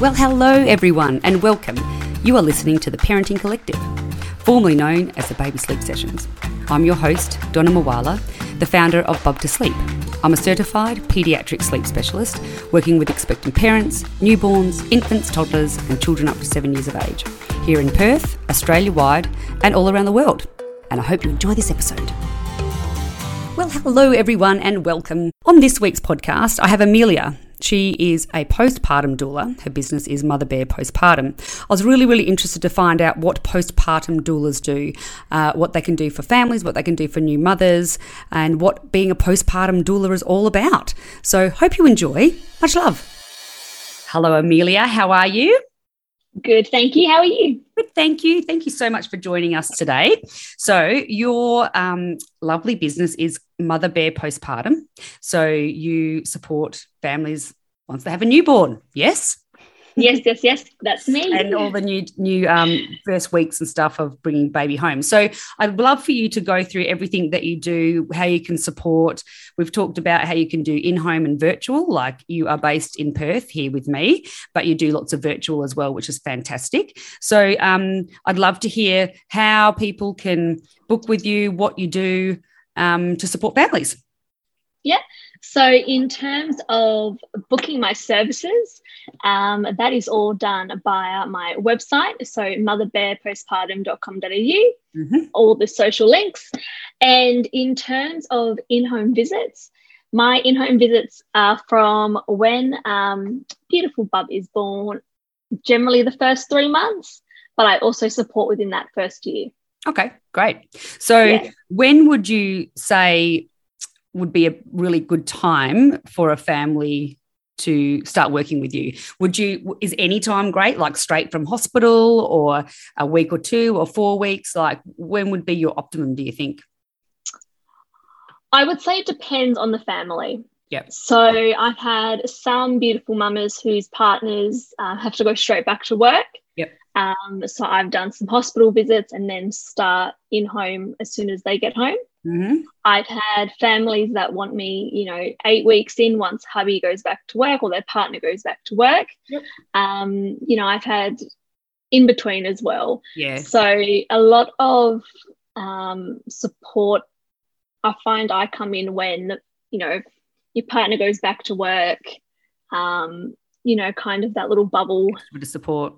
Well, hello everyone, and welcome. You are listening to the Parenting Collective, formerly known as the Baby Sleep Sessions. I'm your host, Donna Mawala, the founder of Bub 2 Sleep. I'm a certified paediatric sleep specialist working with expectant parents, newborns, infants, toddlers, and children up to seven years of age here in Perth, Australia wide, and all around the world. And I hope you enjoy this episode. Well, hello everyone, and welcome. On this week's podcast, I have Amelia, she is a postpartum doula. Her business is Mother Bear Postpartum. I was really, really interested to find out what postpartum doulas do, uh, what they can do for families, what they can do for new mothers, and what being a postpartum doula is all about. So, hope you enjoy. Much love. Hello, Amelia. How are you? Good, thank you. How are you? Good, thank you. Thank you so much for joining us today. So, your um, lovely business is Mother Bear Postpartum. So, you support families once they have a newborn. Yes? Yes, yes, yes. That's me. and all the new new um, first weeks and stuff of bringing baby home. So I'd love for you to go through everything that you do, how you can support. We've talked about how you can do in home and virtual, like you are based in Perth here with me, but you do lots of virtual as well, which is fantastic. So um, I'd love to hear how people can book with you, what you do um, to support families. Yeah. So, in terms of booking my services, um, that is all done via my website. So, motherbearpostpartum.com.au, mm-hmm. all the social links. And in terms of in home visits, my in home visits are from when um, beautiful bub is born, generally the first three months, but I also support within that first year. Okay, great. So, yeah. when would you say would be a really good time for a family to start working with you would you is any time great like straight from hospital or a week or two or four weeks like when would be your optimum do you think i would say it depends on the family Yep. So I've had some beautiful mamas whose partners uh, have to go straight back to work. Yep. Um, so I've done some hospital visits and then start in home as soon as they get home. Mm-hmm. I've had families that want me, you know, eight weeks in once hubby goes back to work or their partner goes back to work. Yep. Um, you know, I've had in between as well. Yeah. So a lot of um, support. I find I come in when you know your partner goes back to work. Um, you know, kind of that little bubble. With support.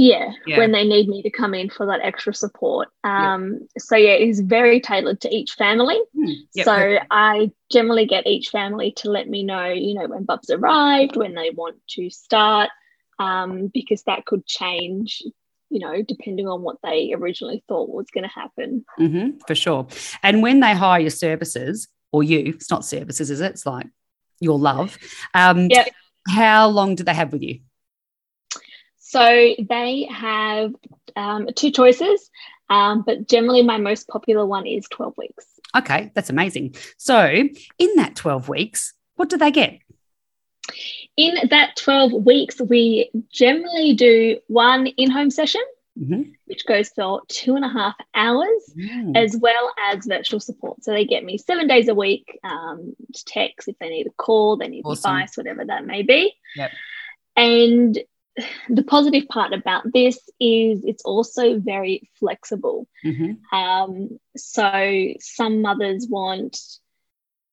Yeah, yeah, when they need me to come in for that extra support. Um, yep. So, yeah, it is very tailored to each family. Mm, yep. So, I generally get each family to let me know, you know, when Bub's arrived, when they want to start, um, because that could change, you know, depending on what they originally thought was going to happen. Mm-hmm, for sure. And when they hire your services, or you, it's not services, is it? It's like your love. Um, yeah. How long do they have with you? So they have um, two choices, um, but generally my most popular one is 12 weeks. Okay, that's amazing. So in that 12 weeks, what do they get? In that 12 weeks, we generally do one in home session, mm-hmm. which goes for two and a half hours, mm. as well as virtual support. So they get me seven days a week, um, text if they need a call, they need awesome. advice, whatever that may be. Yep. And the positive part about this is it's also very flexible. Mm-hmm. Um, so some mothers want,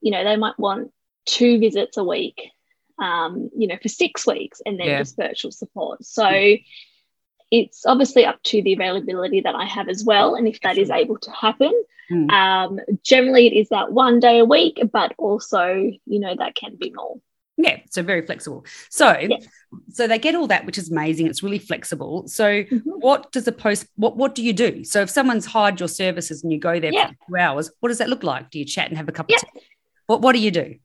you know, they might want two visits a week, um, you know, for six weeks and then yeah. just virtual support. So it's obviously up to the availability that I have as well. And if that is able to happen, mm. um, generally it is that one day a week, but also, you know, that can be more. Yeah, so very flexible. So, so they get all that, which is amazing. It's really flexible. So, mm-hmm. what does a post? What what do you do? So, if someone's hired your services and you go there yeah. for two hours, what does that look like? Do you chat and have a cup yeah. of tea? What What do you do?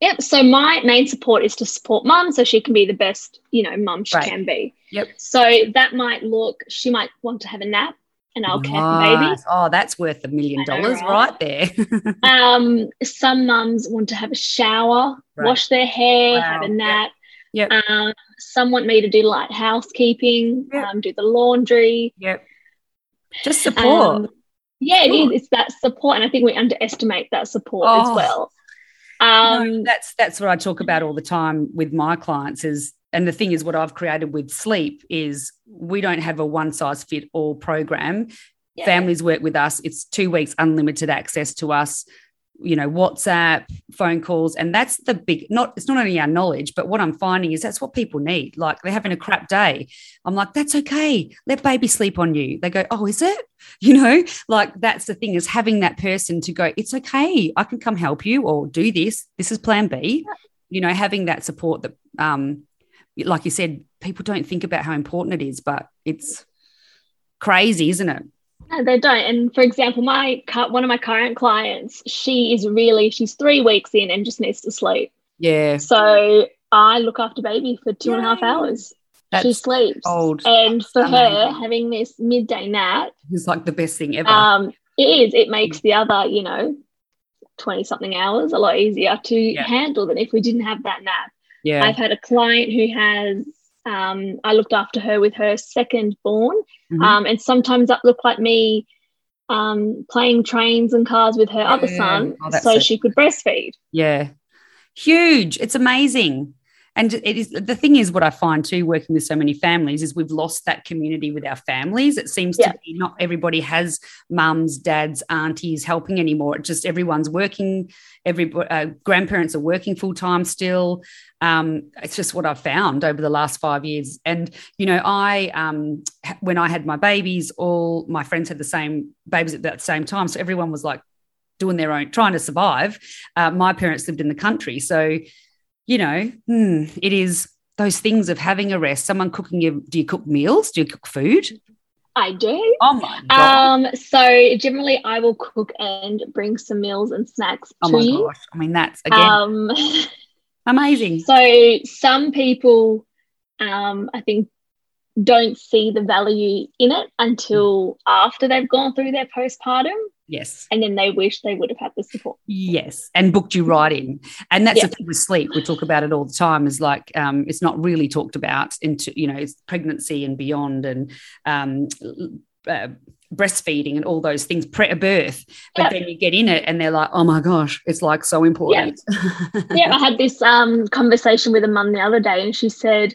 Yep. So my main support is to support mum so she can be the best, you know, mum she right. can be. Yep. So that might look, she might want to have a nap and I'll care for baby. Oh, that's worth a million dollars right there. um, some mums want to have a shower, right. wash their hair, wow. have a nap. Yep. yep. Um, some want me to do light housekeeping, yep. um, do the laundry. Yep. Just support. Um, yeah, it is. It's that support. And I think we underestimate that support oh. as well. Um, no, that's that's what I talk about all the time with my clients is and the thing is what I've created with sleep is we don't have a one size fit all program. Yeah. Families work with us. It's 2 weeks unlimited access to us you know whatsapp phone calls. And that's the big not it's not only our knowledge but what i'm finding is that's what people need. Like they're having a crap day. I'm like that's okay. Let baby sleep on you. They go oh is it? You know? Like that's the thing is having that person to go it's okay. I can come help you or do this. This is plan b. You know having that support that um like you said people don't think about how important it is but it's crazy isn't it no, they don't. And for example, my one of my current clients, she is really she's three weeks in and just needs to sleep. Yeah. So I look after baby for two and a half hours. That's she sleeps. old. And for Amazing. her, having this midday nap, is like the best thing ever. um, it is. It makes the other, you know, twenty something hours a lot easier to Yeah. handle than if we didn't have that nap. Yeah. I've had a client who has. Um, I looked after her with her second born, Mhm. um, and sometimes that looked like me um, playing trains and cars with her other son Oh, so so she could breastfeed. Yeah. Huge. It's amazing. And it is the thing is what I find too, working with so many families, is we've lost that community with our families. It seems Yeah. to be not everybody has mums, dads, aunties helping anymore. It just everyone's working. Every uh, grandparents are working full time still. Um, it's just what I've found over the last five years. And you know, I um, when I had my babies, all my friends had the same babies at that same time, so everyone was like doing their own, trying to survive. Uh, my parents lived in the country, so you know, hmm, it is those things of having a rest. Someone cooking you. Do you cook meals? Do you cook food? I do. Oh my god! Um, so generally, I will cook and bring some meals and snacks oh to my you. gosh! I mean, that's again Um, amazing. so some people, um, I think, don't see the value in it until after they've gone through their postpartum, Yes, and then they wish they would have had the support. yes, and booked you right in. And that's Yeah. the thing with sleep. We talk about it all the time. Is like um, it's not really talked about into you know it's pregnancy and beyond, and um, uh, breastfeeding and all those things pre birth. But Yep. then you get in it, and they're like, oh my gosh, it's like so important. yeah, I had this um, conversation with a mum the other day, and she said,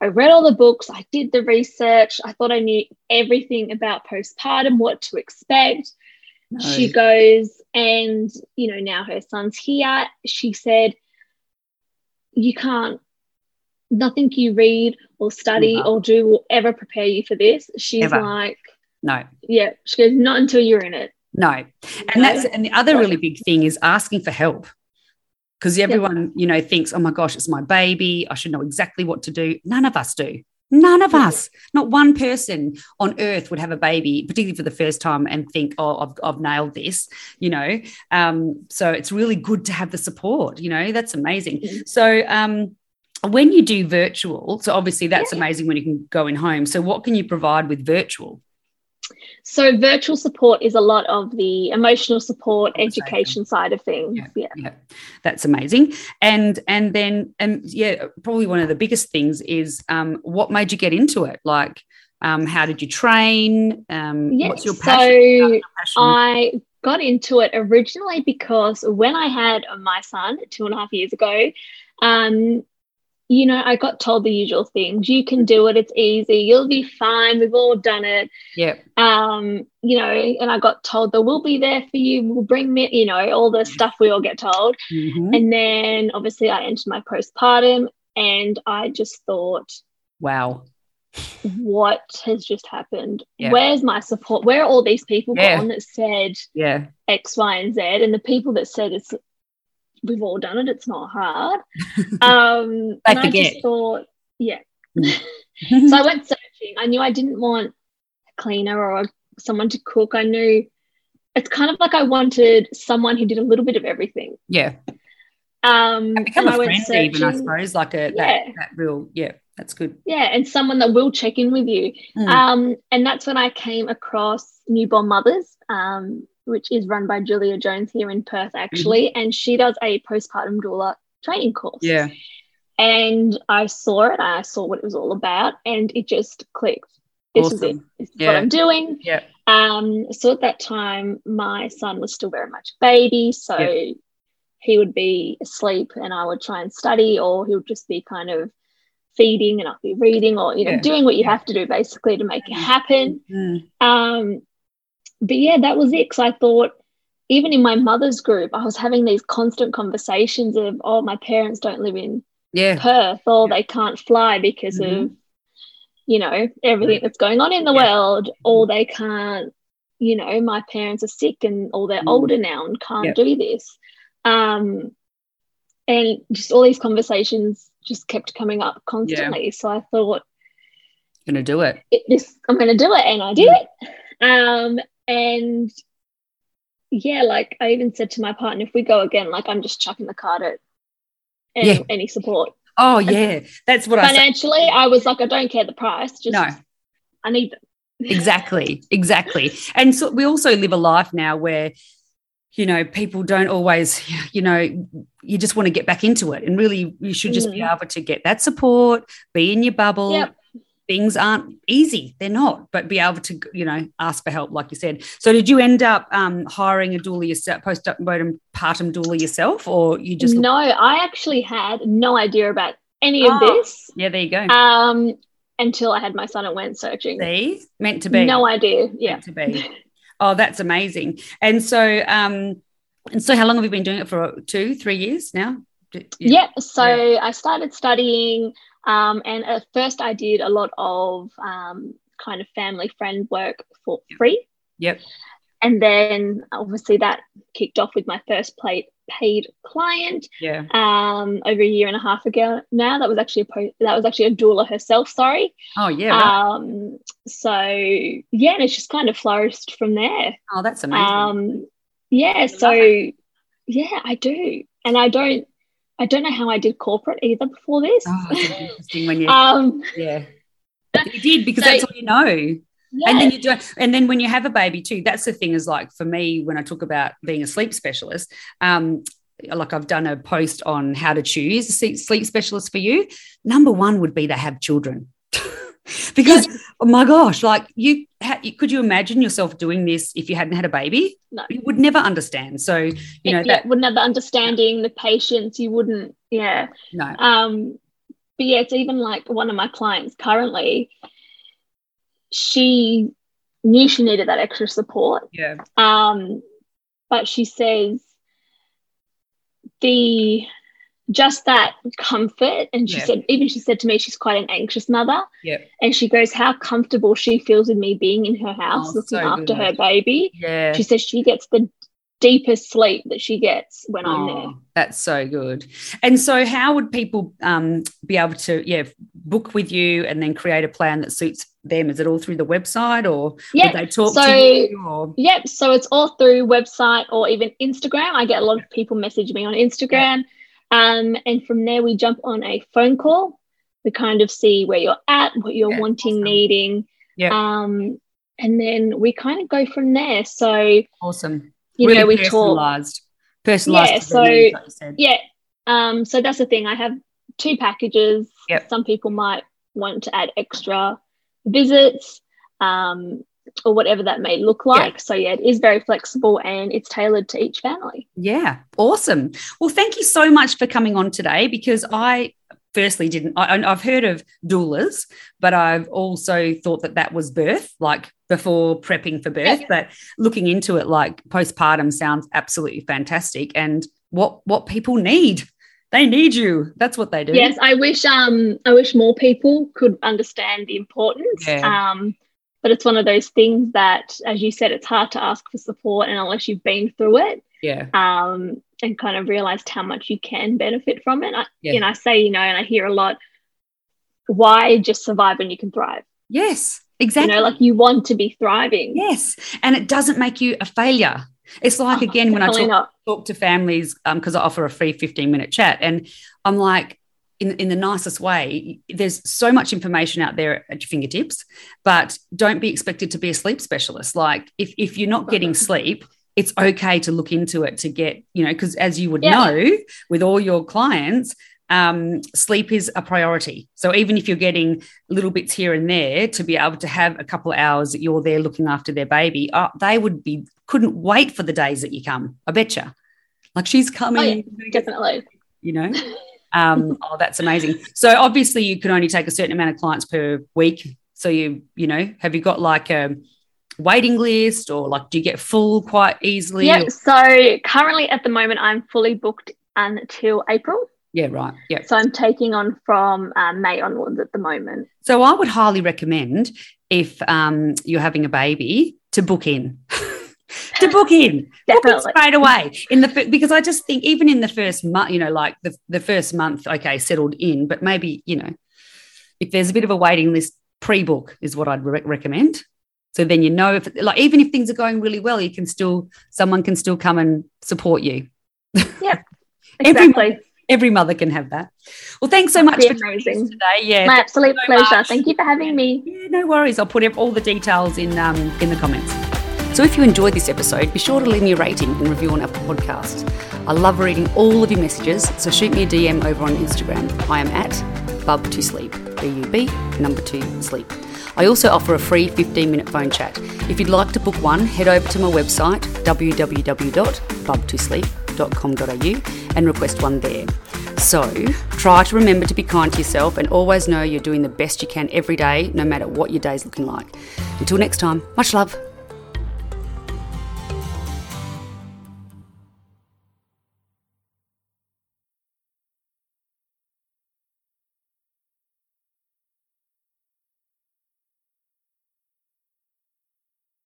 I read all the books, I did the research, I thought I knew everything about postpartum, what to expect. No. She goes, and you know, now her son's here. She said, You can't, nothing you read or study Never. or do will ever prepare you for this. She's Ever. like, no. Yeah, she goes, Not until you're in it. No. And that's and the other really big thing is asking for help. Because everyone, you know, thinks, oh my gosh, it's my baby. I should know exactly what to do. None of us do. None of us, not one person on earth would have a baby, particularly for the first time, and think, oh, I've, I've nailed this, you know. Um, so it's really good to have the support, you know, that's amazing. Mhm. So um, when you do virtual, so obviously that's Yeah. amazing when you can go in home. So what can you provide with virtual? So, virtual support is a lot of the emotional support, education side of things. Yeah. yeah that's amazing and and then and yeah probably one of the biggest things is um what made you get into it like um how did you train um Yeah, what's your passion, How's your passion? I got into it originally because when I had my son two and a half years ago, um, you know, I got told the usual things. You can do it. It's easy. You'll be fine. We've all done it. yeah Um, you know, and I got told that we'll be there for you. We'll bring me, you know, all the stuff we all get told. Mhm. And then obviously I entered my postpartum and I just thought, wow what has just happened? Yeah. Where's my support? Where are all these people Yeah. gone that said yeah X, Y, and Z? And the people that said it's we've all done it, it's not hard. Um I forget. just thought, yeah. Mm. so I went searching. I knew I didn't want a cleaner or someone to cook. I knew it's kind of like I wanted someone who did a little bit of everything. yeah Um and become I a went friend even i suppose like a that, that real yeah that's good Yeah, and someone that will check in with you. Mm. Um, and that's when I came across Newborn Mothers, um, which is run by Julia Jones here in Perth, actually. And she does a postpartum doula training course. yeah And I saw it, I saw what it was all about, and it just clicked. This is it. This is Yeah. what I'm doing. yeah Um, so at that time, my son was still very much a baby. So Yeah. he would be asleep and I would try and study, or he would just be kind of feeding and I'd be reading, or you know, Yeah. doing what you have to do basically to make it happen. Mm. Um, but yeah, that was it. Because I thought, even in my mother's group, I was having these constant conversations of, oh, my parents don't live in Yeah. Perth, or Yeah. they can't fly because Mhm. of, you know, everything that's going on in the Yeah. world, or they can't, you know, my parents are sick and or they're Mm. older now and can't Yeah. do this. Um, and just all these conversations just kept coming up constantly. So I thought, Gonna do it. it, this I'm going to do it, and I did it. Um, and yeah, like I even said to my partner, if we go again, like I'm just chucking the card at any, Yeah. any support. Oh yeah. That's what I say. Financially, I was like, I don't care the price, just No. I need them. exactly exactly and so we also live a life now where you know people don't always you know you just want to get back into it and really you should just be Mm. able to get that support be in your bubble Yep. Things aren't easy they're not but be able to you know ask for help like you said so did you end up um, hiring a doula yourself postpartum partum doula yourself or you just no, I actually had no idea about any Oh. of this yeah there you go um, until I had my son and went searching. see meant to be No idea. Yeah. meant to be. Oh, that's amazing. And so, um, and so, how long have you been doing it for? Two, three years now? Yeah. So I started studying, um, and at first I did a lot of um, kind of family friend work for free. Yep. And then obviously that kicked off with my first plate paid client Yeah. um, over a year and a half ago now. That was actually a po- that was actually a doula herself. Sorry. Oh, yeah. Right. Um, so yeah, and it's just kind of flourished from there. oh, that's amazing. Um, yeah, so yeah, I do, and I don't, I don't know how I did corporate either before this. oh, interesting when you, um, yeah. You did because So- that's all you know. yeah, And then you do, and then when you have a baby too, that's the thing is like for me, when I talk about being a sleep specialist, um, like I've done a post on how to choose a sleep sleep specialist for you. Number one would be to have children. because oh my gosh, like you, could you imagine yourself doing this if you hadn't had a baby? No. You would never understand. So, you know, that, wouldn't have the understanding, the patience. You wouldn't, yeah. no, Um, but yeah, it's even like one of my clients currently. She knew she needed that extra support, yeah, um, but she says the just that comfort and she Yeah. said even she said to me she's quite an anxious mother yeah, and she goes how comfortable she feels with me being in her house Oh, looking so after good. her baby yeah. she says she gets the deepest sleep that she gets when i'm there Oh, That's so good. And so, how would people um, be able to, yeah, book with you and then create a plan that suits them? Is it all through the website, or Yeah, would they talk so- to you? Or Yep. So it's all through website or even Instagram. I get a lot of people message me on Instagram. Um, and from there, we jump on a phone call. We kind of see where you're at, what you're Yeah, wanting, awesome. needing. Yeah. Um, and then we kind of go from there. So, awesome, you really know, we talk. personalized, personalized. Yeah, so- needs, like said. Yeah. Um, so that's the thing. I have two packages. Yep. Some people might want to add extra visits. Um, or whatever that may look like. So yeah, it is very flexible and it's tailored to each family. Yeah, awesome. Well, thank you so much for coming on today because I firstly didn't, I, I've heard of doulas, but I've also thought that that was birth, like before prepping for birth. Yeah. But looking into it, like postpartum sounds absolutely fantastic and what what people need. They need you. That's what they do. Yes, I wish um I wish more people could understand the importance. Yeah. Um, but it's one of those things that, as you said, it's hard to ask for support, and unless you've been through it, Yeah. um, and kind of realized how much you can benefit from it. I, Yeah. Know, I say, you know, and I hear a lot, why just survive when you can thrive? Yes. Exactly. You know, like you want to be thriving. Yes, and it doesn't make you a failure. It's like Oh, again when I talk, talk to families because I offer a free 15 minute chat, and I'm like, in, in the nicest way, there's so much information out there at your fingertips, but don't be expected to be a sleep specialist. Like if if you're not getting sleep, it's okay to look into it to get you know because as you would Yeah. know with all your clients. Um, sleep is a priority. So even if you're getting little bits here and there to be able to have a couple of hours that you're there looking after their baby, uh, they would be couldn't wait for the days that you come. I bet you. Like she's coming. Oh, yeah, definitely. You know. Um, oh, that's amazing. So obviously, you can only take a certain amount of clients per week. So you, you know, have you got like a waiting list, or like do you get full quite easily? Yeah. or- So currently, at the moment, I'm fully booked until April. yeah, right. Yeah. So I'm taking on from um, May onwards at the moment. So I would highly recommend if um, you're having a baby to book in. to book in, book in straight away in the because I just think even in the first month, you know, like the the first month, okay, settled in, but maybe you know, if there's a bit of a waiting list, pre-book is what I'd re- recommend. So then you know if like even if things are going really well, you can still someone can still come and support you. Yeah, Exactly. Every mother can have that. Well, thanks so much for joining amazing. today. Yeah, My absolute so pleasure. much. Thank you for having me. Yeah, no worries. I'll put all the details in um, in the comments. So if you enjoyed this episode, be sure to leave me a rating and review on Apple Podcast. I love reading all of your messages, so shoot me a DM over on Instagram. I am at bub to sleep, B U B number two sleep. I also offer a free 15 minute phone chat. If you'd like to book one, head over to my website www.bubtosleep.com.au and request one there. So, try to remember to be kind to yourself and always know you're doing the best you can every day, no matter what your day's looking like. Until next time, much love.